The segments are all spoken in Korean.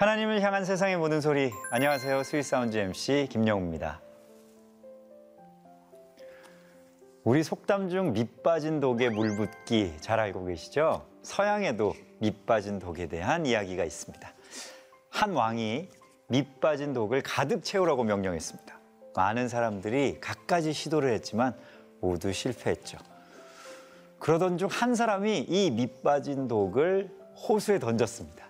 하나님을 향한 세상의 모든 소리. 안녕하세요. Sweet Sound MC 김영우입니다. 우리 속담 중 밑 빠진 독에 물 붓기 잘 알고 계시죠? 서양에도 밑 빠진 독에 대한 이야기가 있습니다. 한 왕이 밑 빠진 독을 가득 채우라고 명령했습니다. 많은 사람들이 갖가지 시도를 했지만 모두 실패했죠. 그러던 중 한 사람이 이 밑 빠진 독을 호수에 던졌습니다.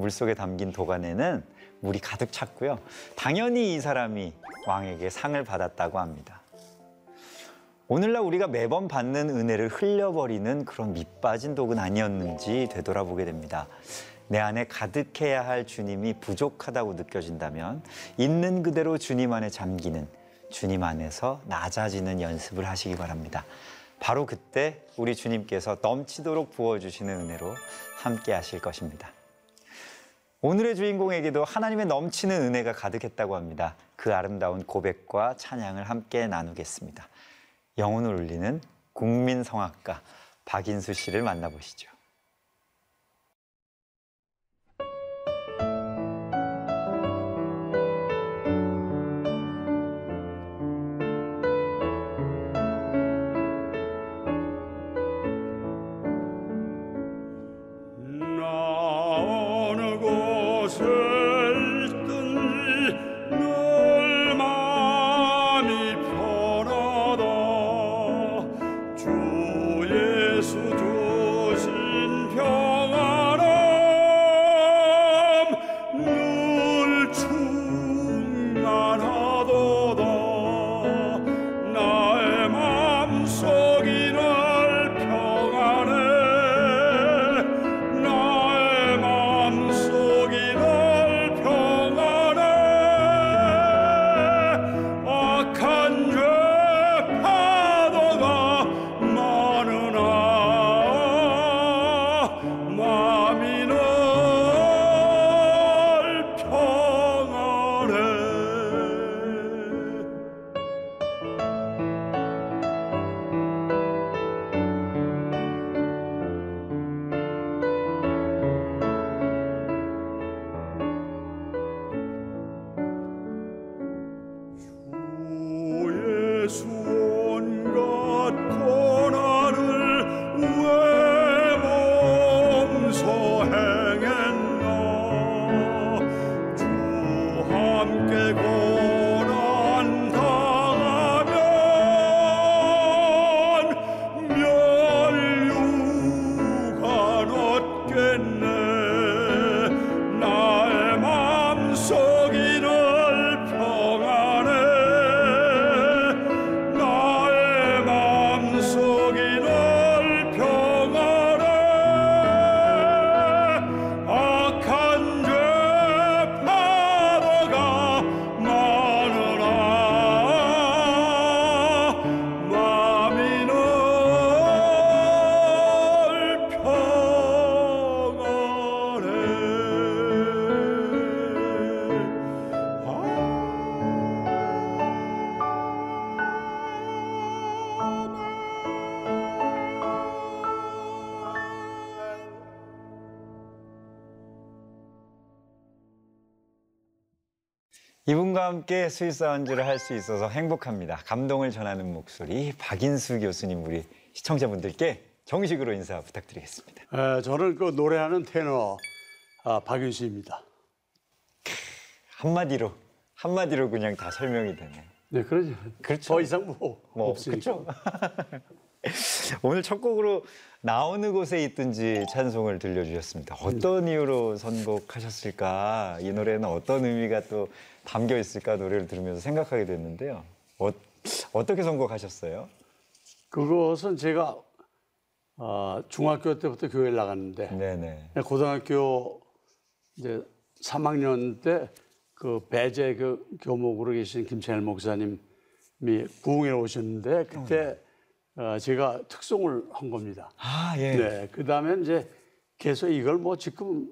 물속에 담긴 독 안에는 물이 가득 찼고요. 당연히 이 사람이 왕에게 상을 받았다고 합니다. 오늘날 우리가 매번 받는 은혜를 흘려버리는 그런 밑 빠진 독은 아니었는지 되돌아보게 됩니다. 내 안에 가득해야 할 주님이 부족하다고 느껴진다면 있는 그대로 주님 안에 잠기는 주님 안에서 낮아지는 연습을 하시기 바랍니다. 바로 그때 우리 주님께서 넘치도록 부어주시는 은혜로 함께 하실 것입니다. 오늘의 주인공에게도 하나님의 넘치는 은혜가 가득했다고 합니다. 그 아름다운 고백과 찬양을 함께 나누겠습니다. 영혼을 울리는 국민성악가 박인수 씨를 만나보시죠. 함께 Sweet Sound를 할 수 있어서 행복합니다. 감동을 전하는 목소리 박인수 교수님 우리 시청자분들께 정식으로 인사 부탁드리겠습니다. 에, 저는 그 노래하는 테너 아, 박인수입니다. 한마디로 한마디로 그냥 다 설명이 되네. 네, 그러죠. 그렇죠. 더 이상 뭐, 뭐 없으니까. 그렇죠. 오늘 첫 곡으로 나 어느 곳에 있든지 찬송을 들려주셨습니다. 어떤 이유로 선곡하셨을까? 이 노래는 어떤 의미가 또 담겨 있을까? 노래를 들으면서 생각하게 됐는데요. 어, 어떻게 선곡하셨어요? 그것은 제가 아, 중학교 때부터 교회를 나갔는데 네네. 고등학교 이제 3학년 때 그 배제 그 교목으로 계신 김찬일 목사님이 부흥에 오셨는데 그때 어, 제가 특송을 한 겁니다. 아 예. 네, 그 다음에 이제 계속 이걸 뭐 지금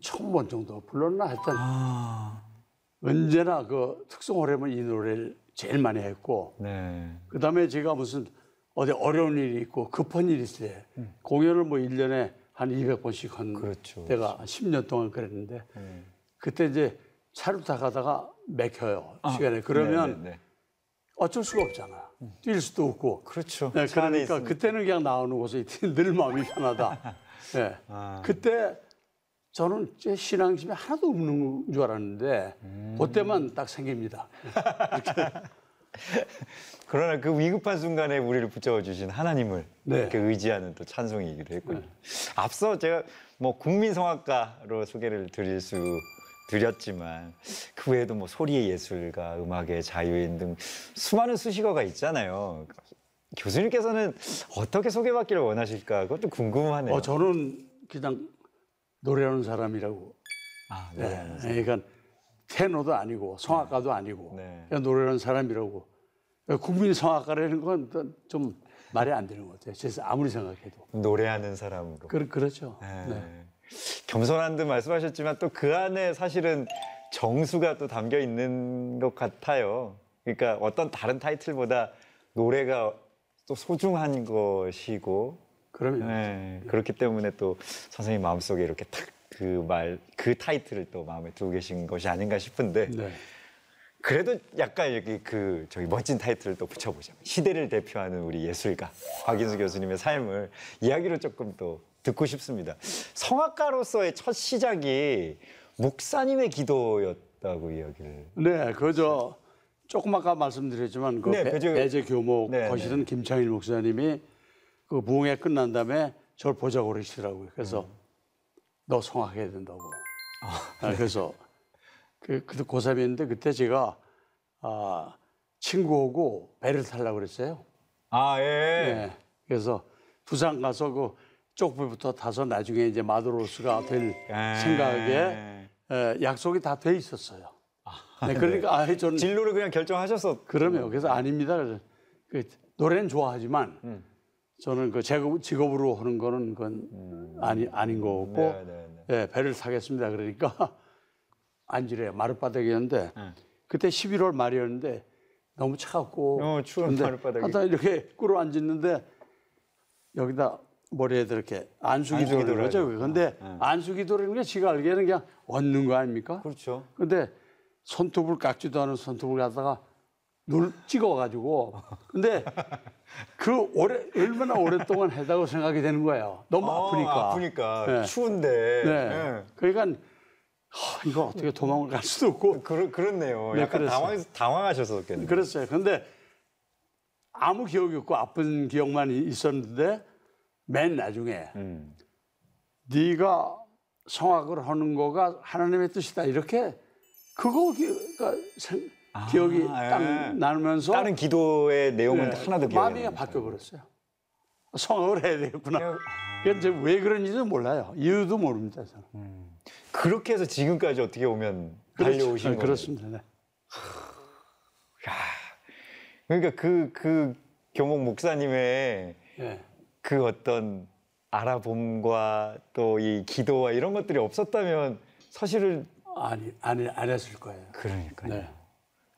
처음 본 정도 불렀나 했던 아, 언제나 그 특송을 하면 이 노래를 제일 많이 했고 네. 그 다음에 제가 무슨 어디 어려운 일이 있고 급한 일이 있을 때 공연을 뭐 일년에 한한 200번씩 한 그렇죠. 때가 10년 동안 그랬는데 그때 이제 차를 타가다가 맥혀요 시간에 그러면 네, 네, 네. 어쩔 수가 없잖아 뛸 수도 없고 그렇죠. 네, 그러니까. 그때는 그냥 나오는 곳에 늘 마음이 편하다. 네. 아. 그때 저는 제 신앙심이 하나도 없는 줄 알았는데 음. 그때만 딱 생깁니다. 그러나 그 위급한 순간에 우리를 붙잡아 주신 하나님을 네. 이렇게 의지하는 또 찬송이기도 했군요. 앞서 제가 뭐 국민 성악가로 소개를 드릴 수 드렸지만 그 외에도 뭐 소리의 예술가, 음악의 자유인 등 수많은 수식어가 있잖아요. 교수님께서는 어떻게 소개받기를 원하실까 그것도 궁금하네요. 어, 저는 그냥 노래하는 사람이라고. 아, 네. 네. 그러니까 테너도 아니고 성악가도 아니고 네. 그냥 노래하는 사람이라고. 국민 성악가라는 건 좀 말이 안 되는 것 같아요. 그래서 아무리 생각해도. 노래하는 사람으로. 그, 그렇죠. 네. 네. 겸손한 듯 말씀하셨지만 또 그 안에 사실은 정수가 또 담겨 있는 것 같아요. 그러니까 어떤 다른 타이틀보다 노래가 또 소중한 것이고 그러면 네, 그렇기 때문에 또 선생님 마음속에 이렇게 탁 그 말, 그 타이틀을 또 마음에 두고 계신 것이 아닌가 싶은데 네. 그래도 약간 여기 그 저기 멋진 타이틀을 또 붙여보자면 시대를 대표하는 우리 예술가 박인수 교수님의 삶을 이야기로 조금 또 듣고 싶습니다. 성악가로서의 첫 시작이 목사님의 기도였다고 이야기를. 네, 그저 조금 아까 말씀드렸지만 그 네, 배- 그저- 배제 교목 네, 거실은 김창일 목사님이 그 부흥회 끝난 다음에 저를 보자고 그러시더라고요. 그래서 너 성악해야 된다고. 아, 그래서 그 그때 고3이었는데 그때 제가 아, 친구하고 배를 타려고 그랬어요. 아 예. 네. 그래서 부산 가서 그 쪽부부터 타서 나중에 이제 마도로스가 될 아. 생각에 에, 약속이 다 돼 있었어요. 네, 그러니까 아, 저는 진로를 그냥 결정하셔서 그러면 그래서 아닙니다. 그래서 그 노래는 좋아하지만 음. 저는 그 직업, 직업으로 하는 거는 그건 아니 아닌 거고 네, 네, 예, 배를 타겠습니다. 그러니까 안지래 마룻바닥이었는데 네. 그때 11월 말이었는데 너무 차갑고 어, 추운 마룻바닥이. 하다 이렇게 꿇어 앉았는데 여기다 머리에다 이렇게 안수기 안수기도를 도는 거죠. 하죠. 근데 아, 네. 안수기 도라는 게 지가 알기에는 그냥 얻는 거 아닙니까? 그렇죠. 근데 손톱을 깎지도 않은 손톱을 갖다가 눌 찍어가지고 근데 그 오래 얼마나 오랫동안 했다고 생각이 되는 거예요. 너무 어, 아프니까. 아프니까 네. 추운데. 네. 네. 그러니까 하, 이거 어떻게 도망을 갈 수도 없고 그러, 그렇네요. 네, 약간 그랬어요. 당황, 당황하셨었겠네요. 그랬어요. 근데 아무 기억이 없고 아픈 기억만 이- 있었는데 맨 나중에 음. 네가 성악을 하는 거가 하나님의 뜻이다 이렇게 그거 기, 가 기억이 아, 딱 예. 나면서 다른 기도의 내용은 네, 하나도 기억이 마음이. 바뀌어 버렸어요. 성악을 해야 되겠구나. 그냥- 그런왜 그런지도 몰라요. 이유도 모릅니다. 저는. 그렇게 해서 지금까지 어떻게 보면 그렇죠. 달려오신 네, 거예요. 그렇습니다. 네. 그러니까 그, 그 교목 목사님의 예. 그 어떤 알아봄과 또 이 기도와 이런 것들이 없었다면 사실은 아니 아니 안 했을 거예요. 그러니까요. 네.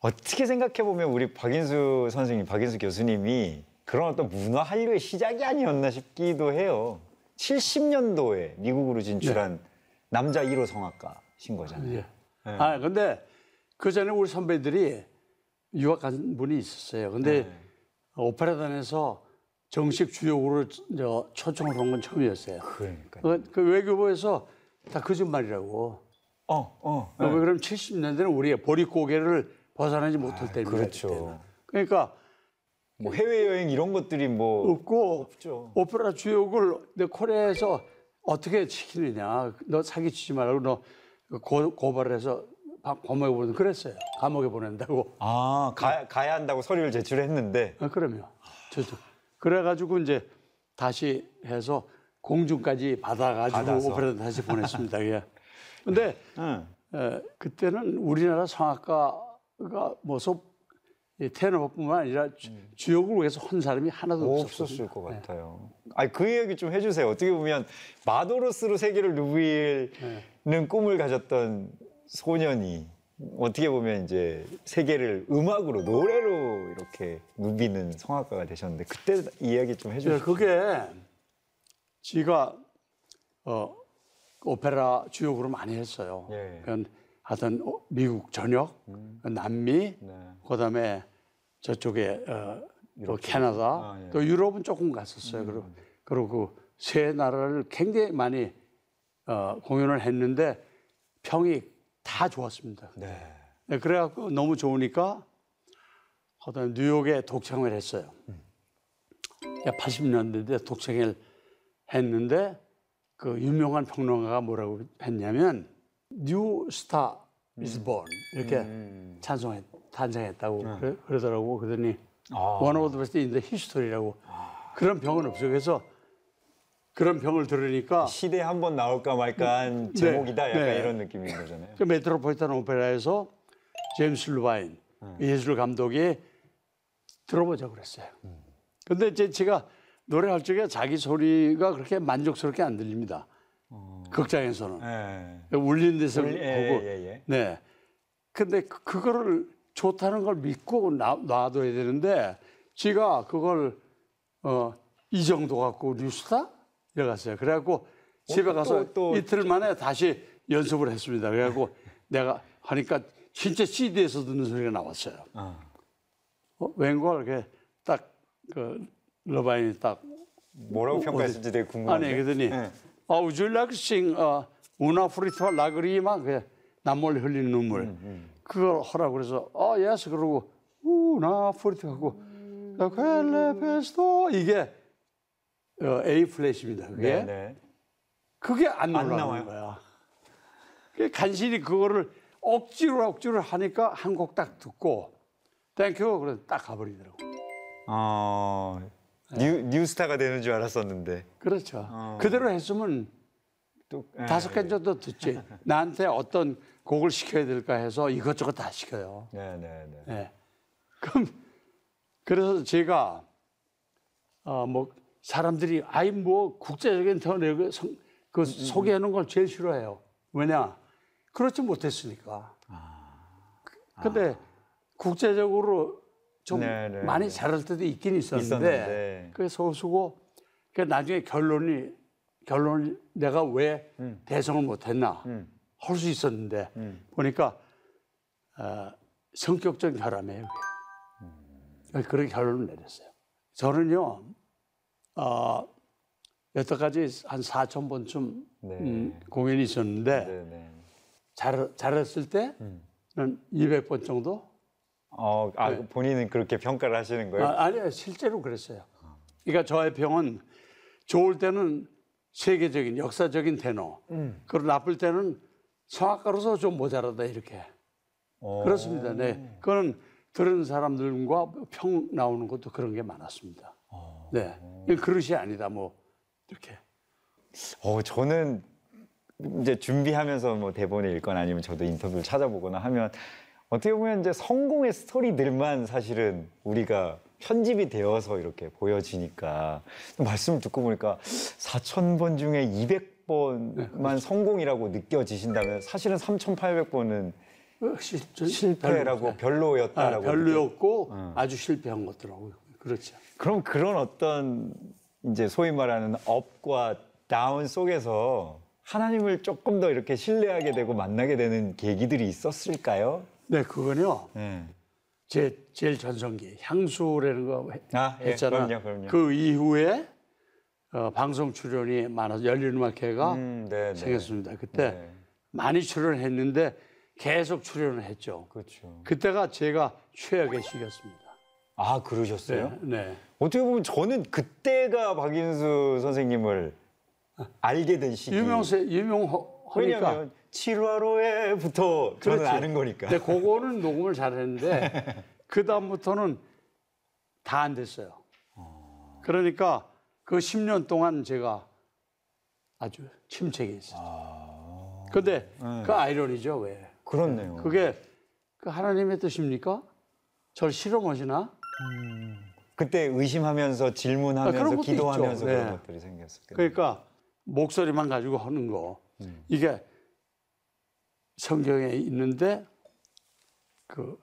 어떻게 생각해 보면 우리 박인수 선생님, 박인수 교수님이 그런 어떤 문화 한류의 시작이 아니었나 싶기도 해요. 70년도에 미국으로 진출한 남자 1호 성악가신 거잖아요. 예. 아 근데 그 전에 우리 선배들이 유학 간 분이 있었어요. 근데 네. 오페라단에서 정식 주역으로 저 초청을 한 건 처음이었어요. 그러니까. 그, 그 외교부에서 다 거짓말이라고. 어, 어. 왜 그럼 70년대는 우리의 보릿고개를 벗어나지 못할 때입니다. 그렇죠. 그때는. 그러니까 뭐 해외 여행 이런 것들이 뭐 없고 없죠. 오페라 주역을 내 코리아에서 어떻게 시키느냐. 너 사기치지 말고 너 고, 고발해서 바- 감옥에 보내 그랬어요. 감옥에 보낸다고. 아, 가, 가야 한다고 서류를 제출했는데 아, 그럼요. 저도. 그래가지고 이제 다시 해서 공중까지 받아가지고 받아서. 오페라 다시 보냈습니다. 예. 근데 응. 에, 그때는 우리나라 성악가가 뭐소 테너뿐만 아니라 주- 주역을 위해서 한 사람이 하나도 없었어요. 없었을 것 같아요. 아니 그 얘기 좀 해주세요. 어떻게 보면 마도로스로 세계를 누비는 꿈을 가졌던 소년이 어떻게 보면 이제 세계를 음악으로 노래로 이렇게 누비는 성악가가 되셨는데 그때 이야기 좀 예, 해주세요. 그게 지가 어, 오페라 주역으로 많이 했어요. 예. 그건 하여튼 어, 미국 전역, 남미, 네. 그다음에 저쪽에 어, 또 캐나다, 아, 예. 음. 또 유럽은 조금 갔었어요. 그리고 그리고 세 나라를 굉장히 많이 어, 공연을 했는데 평이 다 좋았습니다. 네. 네, 그래갖고 너무 좋으니까 그다음에 뉴욕에 독창을 했어요. 80년대에 독창을 했는데 그 유명한 평론가가 뭐라고 했냐면 new star is born 이렇게 음. 찬송했 탄생했다고 그래, 그러더라고 그러더니 아. one of the best in the history라고 그런 병은 없어요. 그래서 그런 병을 들으니까 시대 한 번 나올까 말까한 제목이다. 약간 네. 이런 느낌인 거잖아요. 그 메트로폴리탄 오페라에서 제임스 루바인 예술 감독이 들어보자 그랬어요. 근데 이제 제가 노래할 적에 자기 소리가 그렇게 만족스럽게 안 들립니다. 극장에서는 예. 울리는 데서 울리- 보고 예, 예, 예. 네. 근데 그, 그거를 좋다는 걸 믿고 놔, 놔둬야 되는데 지가 그걸 어, 이 정도 갖고 뉴스타 이래갔어요. 그래갖고 집에 또- 가서 또- 이틀 만에 다시 연습을 했습니다. 그래갖고 내가 하니까 진짜 CD에서 듣는 소리가 나왔어요. 아. 어, 웬걸 이렇게 딱그 러바인이 딱 뭐라고 평가하실지 되게 궁금한데. 아니 그러더니 예. 아 would you like to sing 어, una frita lagrima 그 남몰래 흘리는 눈물 음, 그걸 하라고 그래서 아 yes 그러고 una frita 하고 quelle pesto 이게 어, A 플랫입니다 그게 네, 네. 그게 안 안 나와요? 거야. 그 간신히 그거를 억지로 억지로 하니까 한 곡 딱 듣고 Thank you 그래서 딱 가버리더라고. 어, new, new star가 되는 줄 알았었는데. 그렇죠. 어. 그대로 했으면 또, 예. 다섯 개 정도 듣지. 나한테 어떤 곡을 시켜야 될까 해서 이것저것 다 시켜요. 네, 네, 네. 예. 그럼 그래서 제가 어 뭐 사람들이 아이 뭐 국제적인 테너 그 소개하는 걸 제일 싫어해요. 왜냐? 그렇지 못했으니까. 근데 국제적으로 좀 네, 네, 많이 네. 잘할 때도 있긴 있었는데, 있었는데. 그게 소수고 그 나중에 결론이 결론 내가 왜 대성을 못했나 음. 할수 있었는데 음. 보니까 어, 성격적 결함이에요. 그게. 그렇게 결론을 내렸어요. 저는요, 어, 여태까지 한 4천 번쯤 네. 음, 공연이 있었는데 네, 네. 잘, 잘했을 때는 200번 정도? 어, 아, 본인은 그렇게 평가를 하시는 거예요? 아, 아니요, 실제로 그랬어요. 그러니까 저의 병은 좋을 때는 세계적인 역사적인 테너, 그리고 나쁠 때는 성악가로서 좀 모자라다 이렇게. 어. 그렇습니다. 네. 그거는 들은 사람들과 평 나오는 것도 그런 게 많았습니다. 네. 이 그릇이 아니다. 뭐 이렇게. 어, 저는 이제 준비하면서 뭐 대본을 읽거나 아니면 저도 인터뷰를 찾아보거나 하면 어떻게 보면 이제 성공의 스토리들만 사실은 우리가 편집이 되어서 이렇게 보여지니까 말씀을 듣고 보니까 4천 번 중에 200번만 성공이라고 느껴지신다면 사실은 3,800번은 어, 실- 실패라고 별로- 별로였다라고 아, 별로였고 아주 실패한 것더라고요. 그렇죠. 그럼 그런 어떤 이제 소위 말하는 업과 다운 속에서 하나님을 조금 더 이렇게 신뢰하게 되고 만나게 되는 계기들이 있었을까요? 네, 그건요. 네. 제 제일 전성기 향수라는 거 해- 아, 예, 했잖아. 그럼요, 그럼요. 그 이후에 어, 방송 출연이 많아서 열린음악회가 음, 네, 네. 생겼습니다. 그때 네. 많이 출연했는데 계속 출연을 했죠. 그렇죠. 그때가 제가 최악의 시기였습니다. 아, 그러셨어요? 네. 어떻게 보면 저는 그때가 박인수 선생님을 알게 된 시기. 유명세 유명하니까 왜냐면 7화로에부터 저는 그렇지. 아는 거니까. 근데 그거는 녹음을 잘했는데 그 다음부터는 다 안 됐어요. 그러니까 그 10년 동안 제가 아주 침체해 있었죠. 근데 그 아이러니죠 왜? 그렇네요. 그게 그 하나님의 뜻입니까? 저를 실험하시나? 그때 의심하면서 질문하면서 아, 그런 것도 기도하면서 있죠. 그런 네. 것들이 생겼었겠네요. 그러니까 목소리만 가지고 하는 거 이게 성경에 있는데 그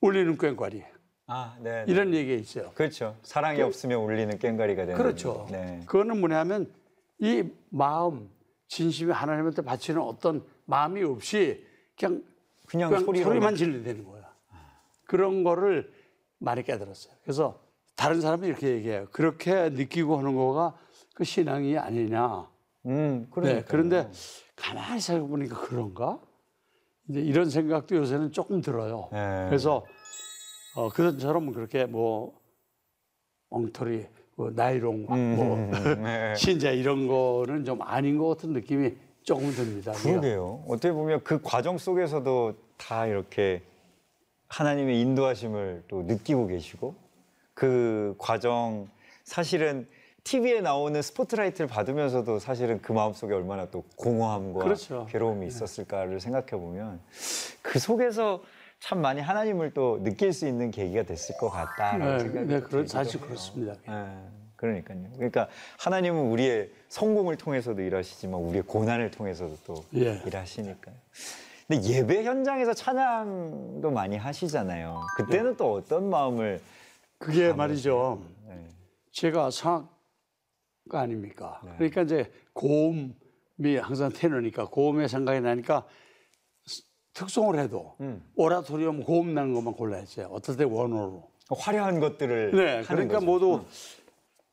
울리는 꽹과리 아, 네. 네. 이런 얘기가 있어요. 그렇죠. 사랑이 없으면 울리는 꽹과리가 되는. 그렇죠. 네. 그거는 뭐냐면 이 마음 진심이 하나님한테 바치는 어떤 마음이 없이 그냥 그냥, 그냥 소리만 질러대는 거야. 그런 거를 많이 깨달았어요. 그래서 다른 사람이 이렇게 얘기해요. 그렇게 느끼고 하는 거가 그 신앙이 아니냐. 음, 네, 그러니까. 그런데 가만히 생각해보니까 그런가? 이제 이런 생각도 요새는 조금 들어요. 네. 그래서 어, 그전처럼 그렇게 뭐 엉터리, 뭐 나이롱, 뭐 네. 신자 이런 거는 좀 아닌 것 같은 느낌이 조금 듭니다. 그러게요. 어떻게 보면 그 과정 속에서도 다 이렇게 하나님의 인도하심을 또 느끼고 계시고 그 과정 사실은 TV에 나오는 스포트라이트를 받으면서도 사실은 그 마음속에 얼마나 또 공허함과 그렇죠. 괴로움이 있었을까를 생각해 보면 그 속에서 참 많이 하나님을 또 느낄 수 있는 계기가 됐을 것 같다라는 네, 생각이 네, 사실 해요. 그렇습니다. 예, 그러니까요. 그러니까 하나님은 우리의 성공을 통해서도 일하시지만 우리의 고난을 통해서도 또 예. 일하시니까요. 근데 예배 현장에서 찬양도 많이 하시잖아요. 그때는 또 어떤 마음을 그게 말이죠. 네. 제가 성악가 아닙니까? 네. 그러니까 이제 고음이 항상 테너니까 고음에 생각이 나니까 스- 특송을 해도 음. 오라토리움 고음 나는 것만 골라했어요. 어떨 때 원어로. 화려한 것들을 네, 그러니까 거죠. 모두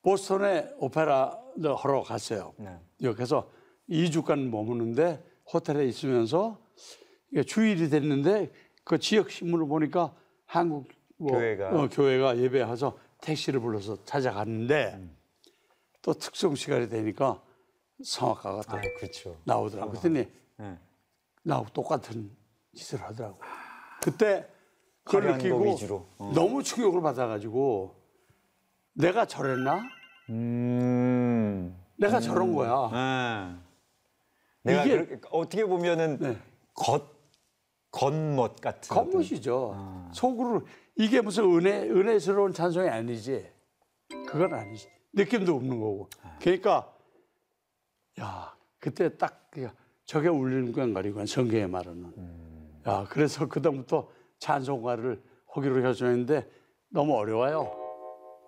보스턴에 오페라를 하러 갔어요. 네. 여기서 2주간 머무는데 호텔에 있으면서 주일이 됐는데 그 지역 신문을 보니까 한국 뭐 교회가. 어, 교회가 예배해서 택시를 불러서 찾아갔는데 음. 또 특송 시간이 되니까 성악가가 또 아, 그렇죠. 나오더라고. 그랬더니 네. 나하고 똑같은 짓을 하더라고. 그때 그걸 느끼고. 어. 너무 충격을 받아가지고 내가 저랬나? 음. 내가 저런 거야. 아. 내가 이게- 그렇게- 어떻게 보면은 네. 겉 겉멋 같은 겉멋이죠. 아. 속으로 이게 무슨 은혜 은혜스러운 찬송이 아니지. 그건 아니지. 느낌도 없는 거고. 아. 그러니까 야 그때 딱 저게 울리는 건 가리고 성경의 말은. 음. 야 그래서 그다음부터 찬송가를 하기로 결정했는데 너무 어려워요.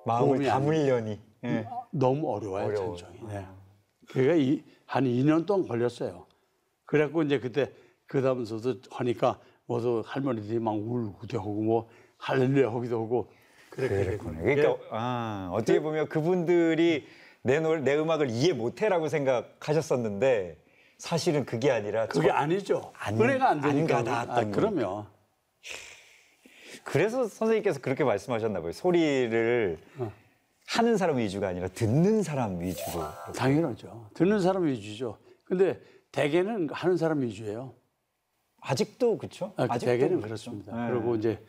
마음을 도움이 안 담으려니. 예. 너무 어려워요 어려워요. 찬송이. 네. 그게 이, 한 2년 동안 걸렸어요. 그래갖고 이제 그때 그 다음서도 하니까 모두 할머니들이 막 울기도 하고 뭐 할렐루야 하기도 하고 그렇게. 되고. 그러니까 아, 어떻게 보면 그분들이 내, 노, 내 음악을 이해 못해라고 생각하셨었는데 사실은 그게 아니라 그게 저- 아니죠. 안- 은혜가 안안 되니까. 가닿았던 아, 거. 그러면 그래서 선생님께서 그렇게 말씀하셨나 봐요. 소리를 어. 하는 사람 위주가 아니라 듣는 사람 위주로. 당연하죠. 듣는 사람 위주죠. 근데 대개는 하는 사람 위주예요. 아직도 그렇죠? 아, 아직도 대개는 그렇죠. 그렇습니다. 네. 그리고 이제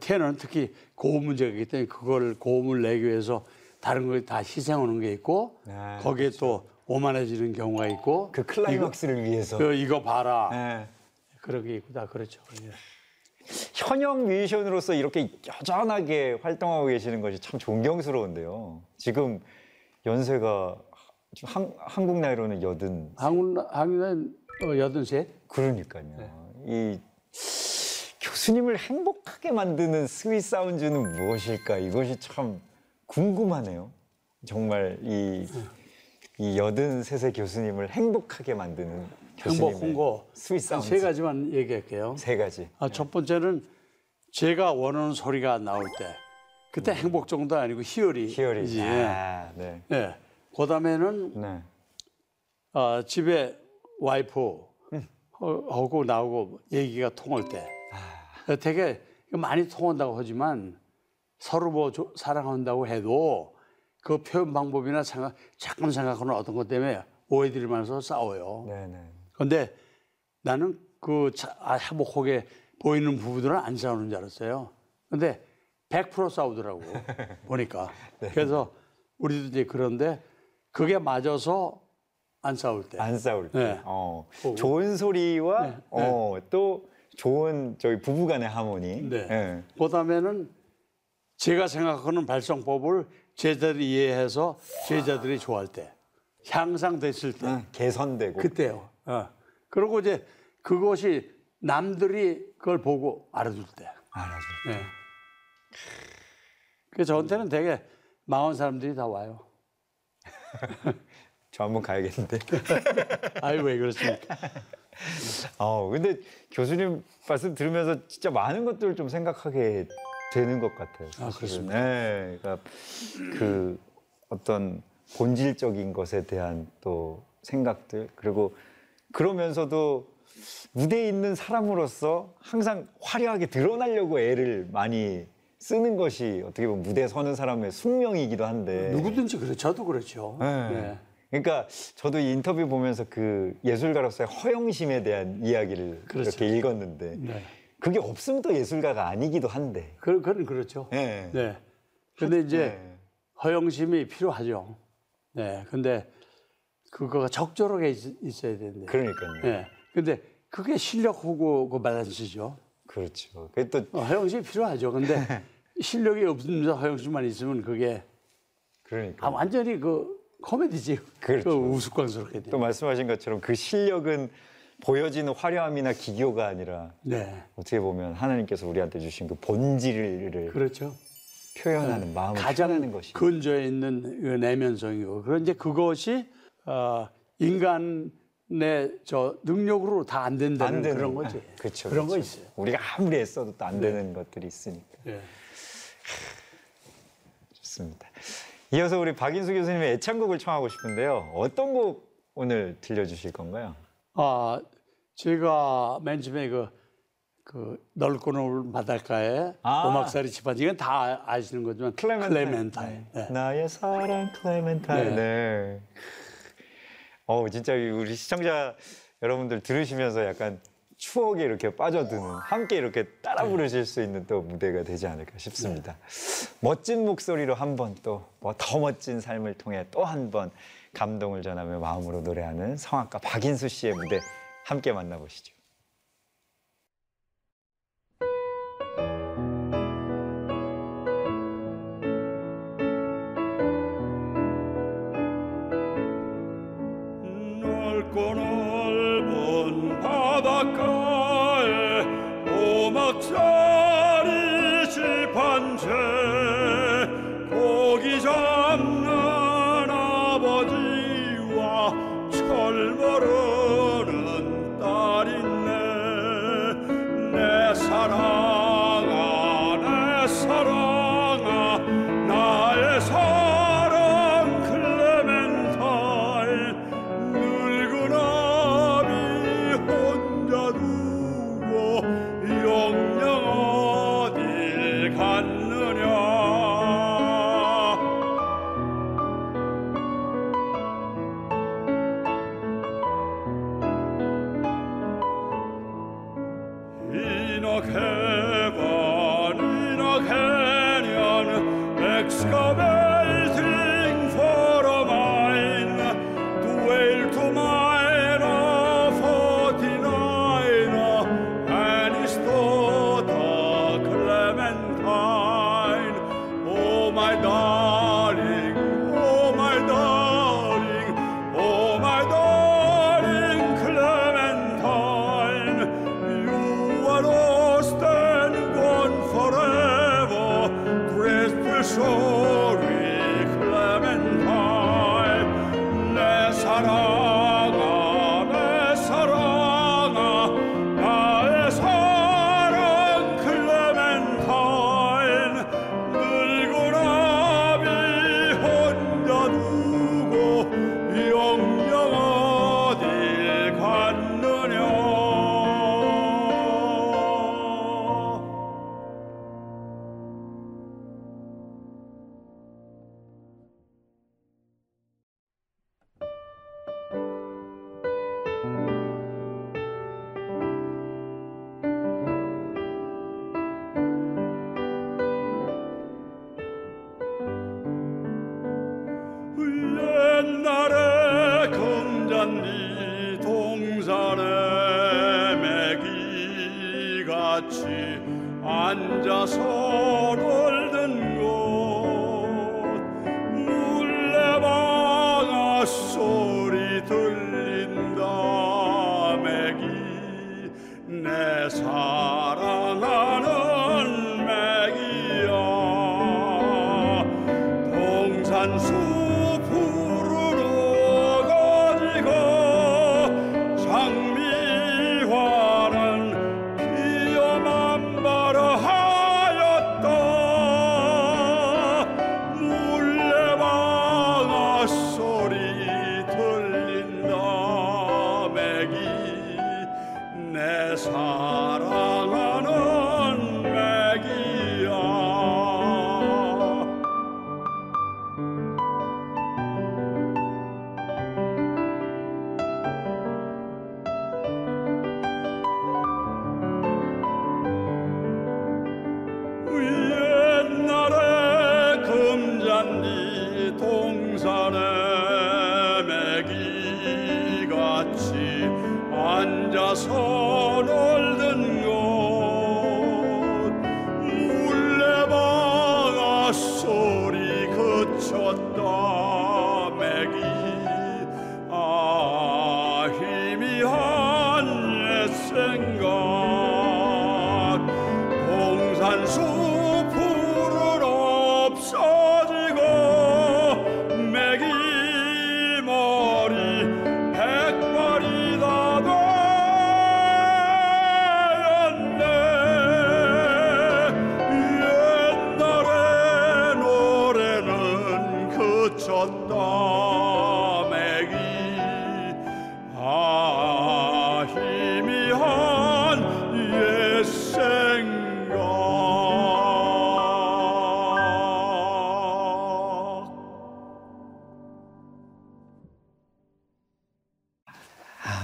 테너는 특히 고음 문제이기 때문에 그걸 고음을 내기 위해서 다른 걸 다 희생하는 게 있고 네, 거기에 또 오만해지는 경우가 있고 그 클라이막스를 위해서. 이거, 이거 봐라 네. 그런 게 있고 다 그렇죠. 예. 현역 뮤지션으로서 이렇게 여전하게 활동하고 계시는 것이 참 존경스러운데요. 지금 연세가 한, 한국 나이로는 여든 한국 한국은 어, 여든 셋. 그러니까요. 네. 이 교수님을 행복하게 만드는 sweet sound는 무엇일까? 이것이 참 궁금하네요. 정말 이, 이 여든 셋의 교수님을 행복하게 만드는 교수님의 행복한 거 sweet한 sound 세 가지만 얘기할게요. 세 가지. 아, 첫 번째는 제가 원하는 소리가 나올 때 그때 행복 정도 아니고 희열이, 희열이지. 아, 네. 예. 그다음에는 네. 어, 집에 와이프하고 나하고 얘기가 통할 때 아. 되게 많이 통한다고 하지만 서로 뭐 조- 사랑한다고 해도 그 표현 방법이나 생각, 잠깐 생각하는 어떤 것 때문에 오해들이 많아서 싸워요. 네, 네. 그런데 나는 그 자- 아, 행복하게 보이는 부부들은 안 싸우는 줄 알았어요. 근데 100% 싸우더라고 보니까. 그래서 우리도 이제 그런데 그게 맞아서 안 싸울 때. 안 싸울 때. 네. 어, 보고. 좋은 소리와 네, 네. 어, 또 좋은 저희 부부간의 하모니. 네. 예. 그다음에는 제가 생각하는 발성법을 제자들이 이해해서 제자들이 좋아할 때, 향상됐을 때, 아, 개선되고. 그때요. 어. 그리고 이제 그것이 남들이 그걸 보고 알아줄 때. 알아줘. 네. 그 저한테는 되게 망한 사람들이 다 와요. 저 한번 가야겠는데. 아이 왜 그렇습니까? 어, 근데 교수님 말씀 들으면서 진짜 많은 것들을 좀 생각하게 되는 것 같아요. 사실은. 그렇습니까? 네, 그러니까 그 어떤 본질적인 것에 대한 또 생각들 그리고 그러면서도 무대에 있는 사람으로서 항상 화려하게 드러나려고 애를 많이 쓰는 것이 어떻게 보면 무대에 서는 사람의 숙명이기도 한데 누구든지 그래. 저도 그렇죠. 네. 네. 그러니까 저도 이 인터뷰 보면서 그 예술가로서의 허영심에 대한 이야기를 그렇죠. 이렇게 읽었는데 네. 그게 없으면 또 예술가가 아니기도 한데. 그, 그건 그렇죠. 네. 네. 근데 이제 네. 허영심이 필요하죠. 네. 근데 그거가 적절하게 있, 있어야 되는데. 그러니까요. 네. 근데 그게 실력하고 그 밸런스죠. 그렇죠. 그게 또 어, 허영심이 필요하죠. 근데 실력이 없으면서 허영심만 있으면 그게 그러니까 아, 완전히 그 코미디지. 그렇죠. 그 우스꽝스럽게. 또 말씀하신 것처럼 그 실력은 보여지는 화려함이나 기교가 아니라 네. 어떻게 보면 하나님께서 우리한테 주신 그 본질을 그렇죠. 표현하는 마음을 가장 것이 근저에 있는 그 내면성이고 그런 이제 그것이 어, 인간의 저 능력으로 다 안 된다는 안 되는 그런 거지. 그렇죠. 그런 거 그렇죠. 있어요. 우리가 아무리 애써도 또 안 되는 것들이 있으니까. 예. 좋습니다. 이어서 우리 박인수 교수님의 애창곡을 청하고 싶은데요. 어떤 곡 오늘 들려주실 건가요? 아 제가 맨 처음에 그, 그 넓고 넓은 바닷가에 아. 오막살이 집안 이건 다 아시는 거지만 클레멘타인. 네. 나의 사랑 클레멘타인. 네. 네. 어 진짜 우리 시청자 여러분들 들으시면서 약간 추억에 이렇게 빠져드는 함께 이렇게 따라 부르실 수 있는 또 무대가 되지 않을까 싶습니다. 멋진 목소리로 한번또뭐더 멋진 삶을 통해 또 한 번 감동을 전하며 마음으로 노래하는 성악가 박인수 씨의 무대 함께 만나보시죠. 넓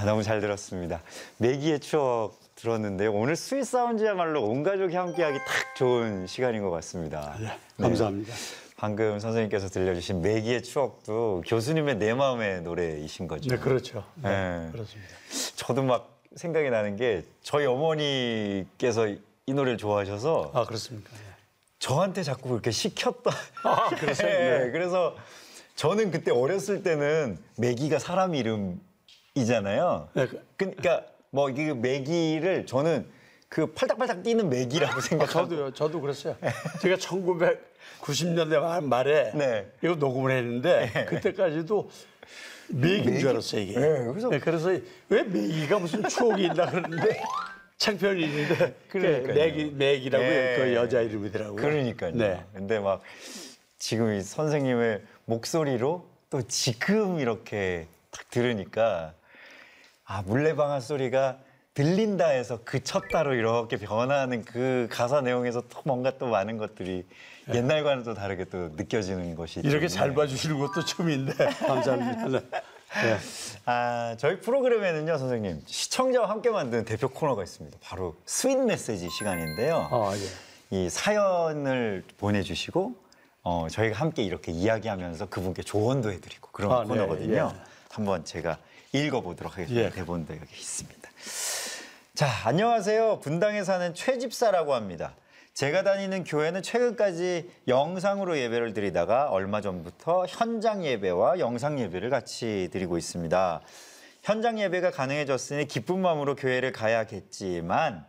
아, 너무 잘 들었습니다. 매기의 추억 들었는데요. 오늘 Sweet Sound야말로 온 가족이 함께하기 딱 좋은 시간인 것 같습니다. 네, 감사합니다. 방금 선생님께서 들려주신 매기의 추억도 교수님의 내 마음의 노래이신 거죠. 네, 그렇죠. 네, 네. 그렇습니다. 저도 막 생각이 나는 게 저희 어머니께서 이 노래를 좋아하셔서 아, 그렇습니까? 네. 저한테 자꾸 그렇게 시켰던. 아? 네, 네. 그래서 저는 그때 어렸을 때는 매기가 사람 이름 이잖아요. 네, 그- 그러니까 뭐 이게 매기를 저는 그 팔딱팔딱 뛰는 매기라고 아, 생각하고. 저도요. 저도 그랬어요. 제가 1990년대 말에 네. 이거 녹음을 했는데 그때까지도 매기인 줄 알았어요 이게. 네, 그래서- 그래서 왜 매기가 무슨 추억이 있나 그러는데 창편이 있는데 그러니까요. 매기 매기라고 네. 그 여자 이름이더라고요. 그러니까요. 네. 근데 막 지금 이 선생님의 목소리로 또 지금 이렇게 딱 들으니까 아 물레방아 소리가 들린다 해서 그쳤다로 이렇게 변하는 그 가사 내용에서 또 뭔가 또 많은 것들이 옛날과는 또 다르게 또 느껴지는 것이 네. 이렇게 좀잘 봐주시는 것도 처음인데 감사합니다. 네. 네. 아, 저희 프로그램에는요, 선생님, 시청자와 함께 만드는 대표 코너가 있습니다. 바로 Sweet 메시지 시간인데요. 아, 예. 이 사연을 보내주시고, 어, 저희가 함께 이렇게 이야기하면서 그분께 조언도 해드리고 그런 아, 네, 코너거든요. 예. 한번 제가 읽어보도록 하겠습니다. 예. 대본도 여기 있습니다. 자, 안녕하세요. 분당에 사는 최집사라고 합니다. 제가 다니는 교회는 최근까지 영상으로 예배를 드리다가 얼마 전부터 현장 예배와 영상 예배를 같이 드리고 있습니다. 현장 예배가 가능해졌으니 기쁜 마음으로 교회를 가야겠지만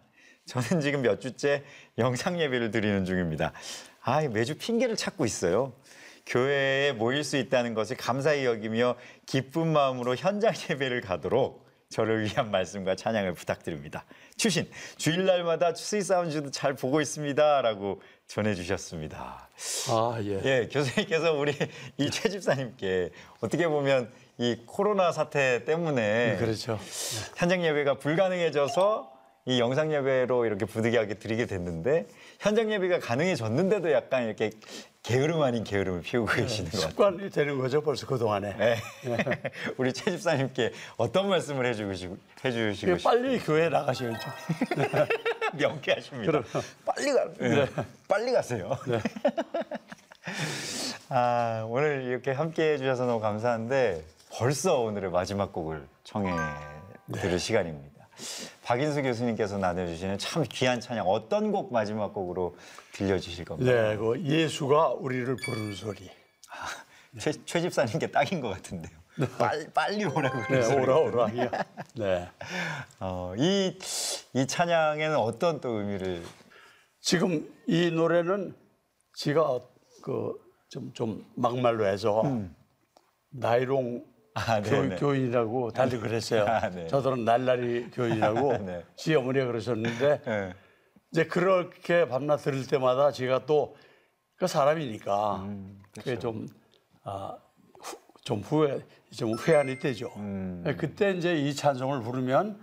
저는 지금 몇 주째 영상 예배를 드리는 중입니다. 아, 매주 핑계를 찾고 있어요. 교회에 모일 수 있다는 것을 감사히 여기며 기쁜 마음으로 현장 예배를 가도록 저를 위한 말씀과 찬양을 부탁드립니다. 추신 주일날마다 Sweet Sound도 잘 보고 있습니다라고 전해주셨습니다. 아, 예. 예, 교수님께서 우리 이 최 집사님께 어떻게 보면 이 코로나 사태 때문에 그렇죠. 현장 예배가 불가능해져서 이 영상 예배로 이렇게 부득이하게 드리게 됐는데 현장 예배가 가능해졌는데도 약간 이렇게 게으름 아닌 게으름을 피우고 계시는 것 같아요. 습관이 되는 거죠, 벌써 그 동안에. 네. 우리 최 집사님께 어떤 말씀을 해주시고 해주시고 싶 빨리 교회 나가셔야죠. 명쾌하십니다. 그럼. 빨리 가, 네. 빨리 가세요. 아 오늘 이렇게 함께 해주셔서 너무 감사한데 벌써 오늘의 마지막 곡을 청해 들을 시간입니다. 박인수 교수님께서 나눠주시는 참 귀한 찬양 어떤 곡 마지막 곡으로 들려주실 겁니다. 네, 그 예수가 우리를 부르는 소리. 최, 최 집사님께 딱인 것 같은데요. 빨리, 빨리 오라고 네, 그래서 오라 오라. 예. 네. 어, 이, 이 찬양에는 어떤 또 의미를 지금 이 노래는 제가 그 좀 좀 막말로 해서 나이롱 아, 교, 네네. 교인이라고 다들 그랬어요. 아, 네. 저들은 날라리 교인이라고 네. 지 어머니가 그러셨는데 예. 이제 그렇게 밤낮 들을 때마다 제가 또 그 사람이니까 음, 그게 좀, 아, 후, 좀 후회, 좀 회한이 되죠. 음. 그때 이제 이 찬송을 부르면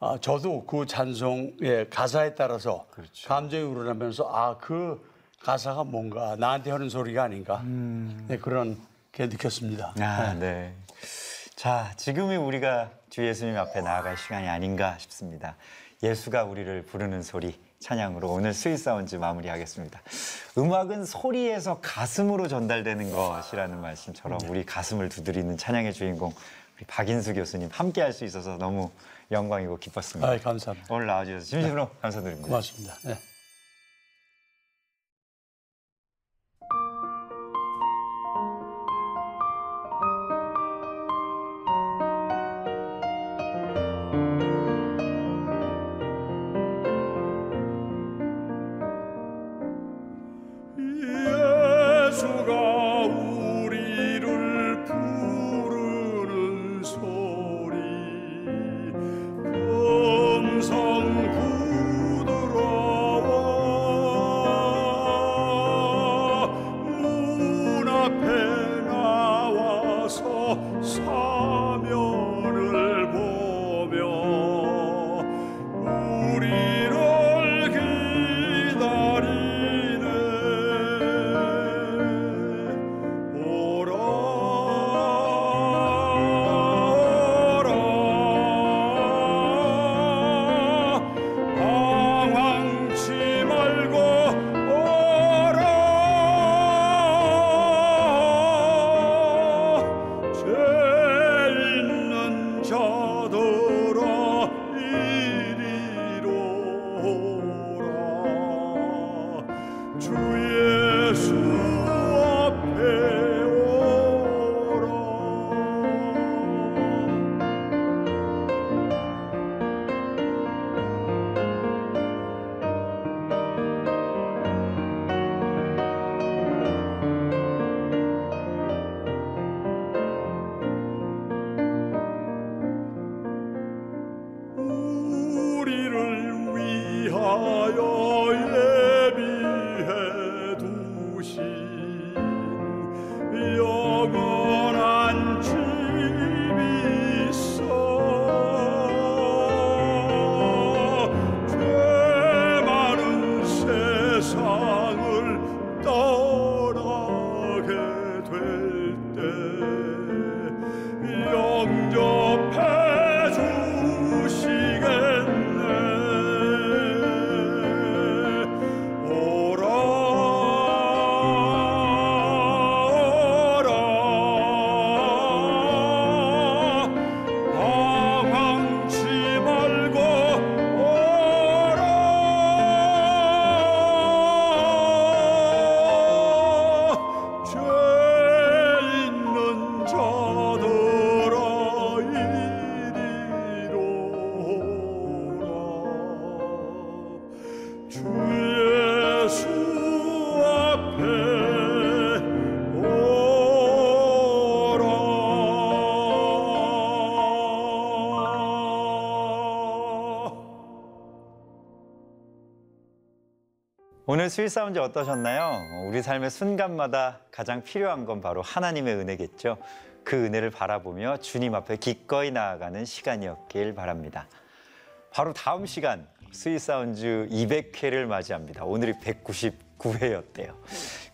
아, 저도 그 찬송의 가사에 따라서 그렇죠. 감정이 우러나면서 아, 그 가사가 뭔가 나한테 하는 소리가 아닌가 음. 네, 그런 게 느꼈습니다. 아, 네. 자, 지금이 우리가 주 예수님 앞에 나아갈 시간이 아닌가 싶습니다. 예수가 우리를 부르는 소리 찬양으로 오늘 Sweet Sound 마무리하겠습니다. 음악은 소리에서 가슴으로 전달되는 것이라는 말씀처럼 우리 가슴을 두드리는 찬양의 주인공 우리 박인수 교수님 함께 할 수 있어서 너무 영광이고 기뻤습니다. 아, 감사합니다. 오늘 나와주셔서 진심으로 감사드립니다. 고맙습니다. 네. 오늘 Sweet Sound 어떠셨나요? 우리 삶의 순간마다 가장 필요한 건 바로 하나님의 은혜겠죠. 그 은혜를 바라보며 주님 앞에 기꺼이 나아가는 시간이었길 바랍니다. 바로 다음 시간 Sweet Sound 200회를 맞이합니다. 오늘이 199회였대요.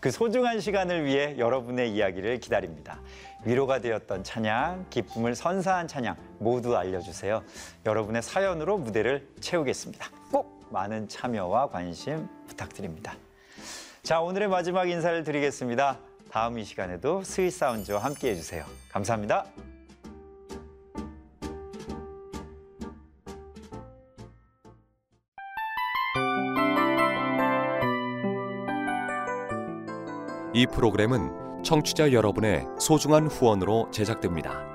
그 소중한 시간을 위해 여러분의 이야기를 기다립니다. 위로가 되었던 찬양, 기쁨을 선사한 찬양 모두 알려주세요. 여러분의 사연으로 무대를 채우겠습니다. 꼭 많은 참여와 관심 부탁드립니다. 자, 오늘의 마지막 인사를 드리겠습니다. 다음 이 시간에도 스윗 사운드와 함께 해주세요. 감사합니다. 이 프로그램은 청취자 여러분의 소중한 후원으로 제작됩니다.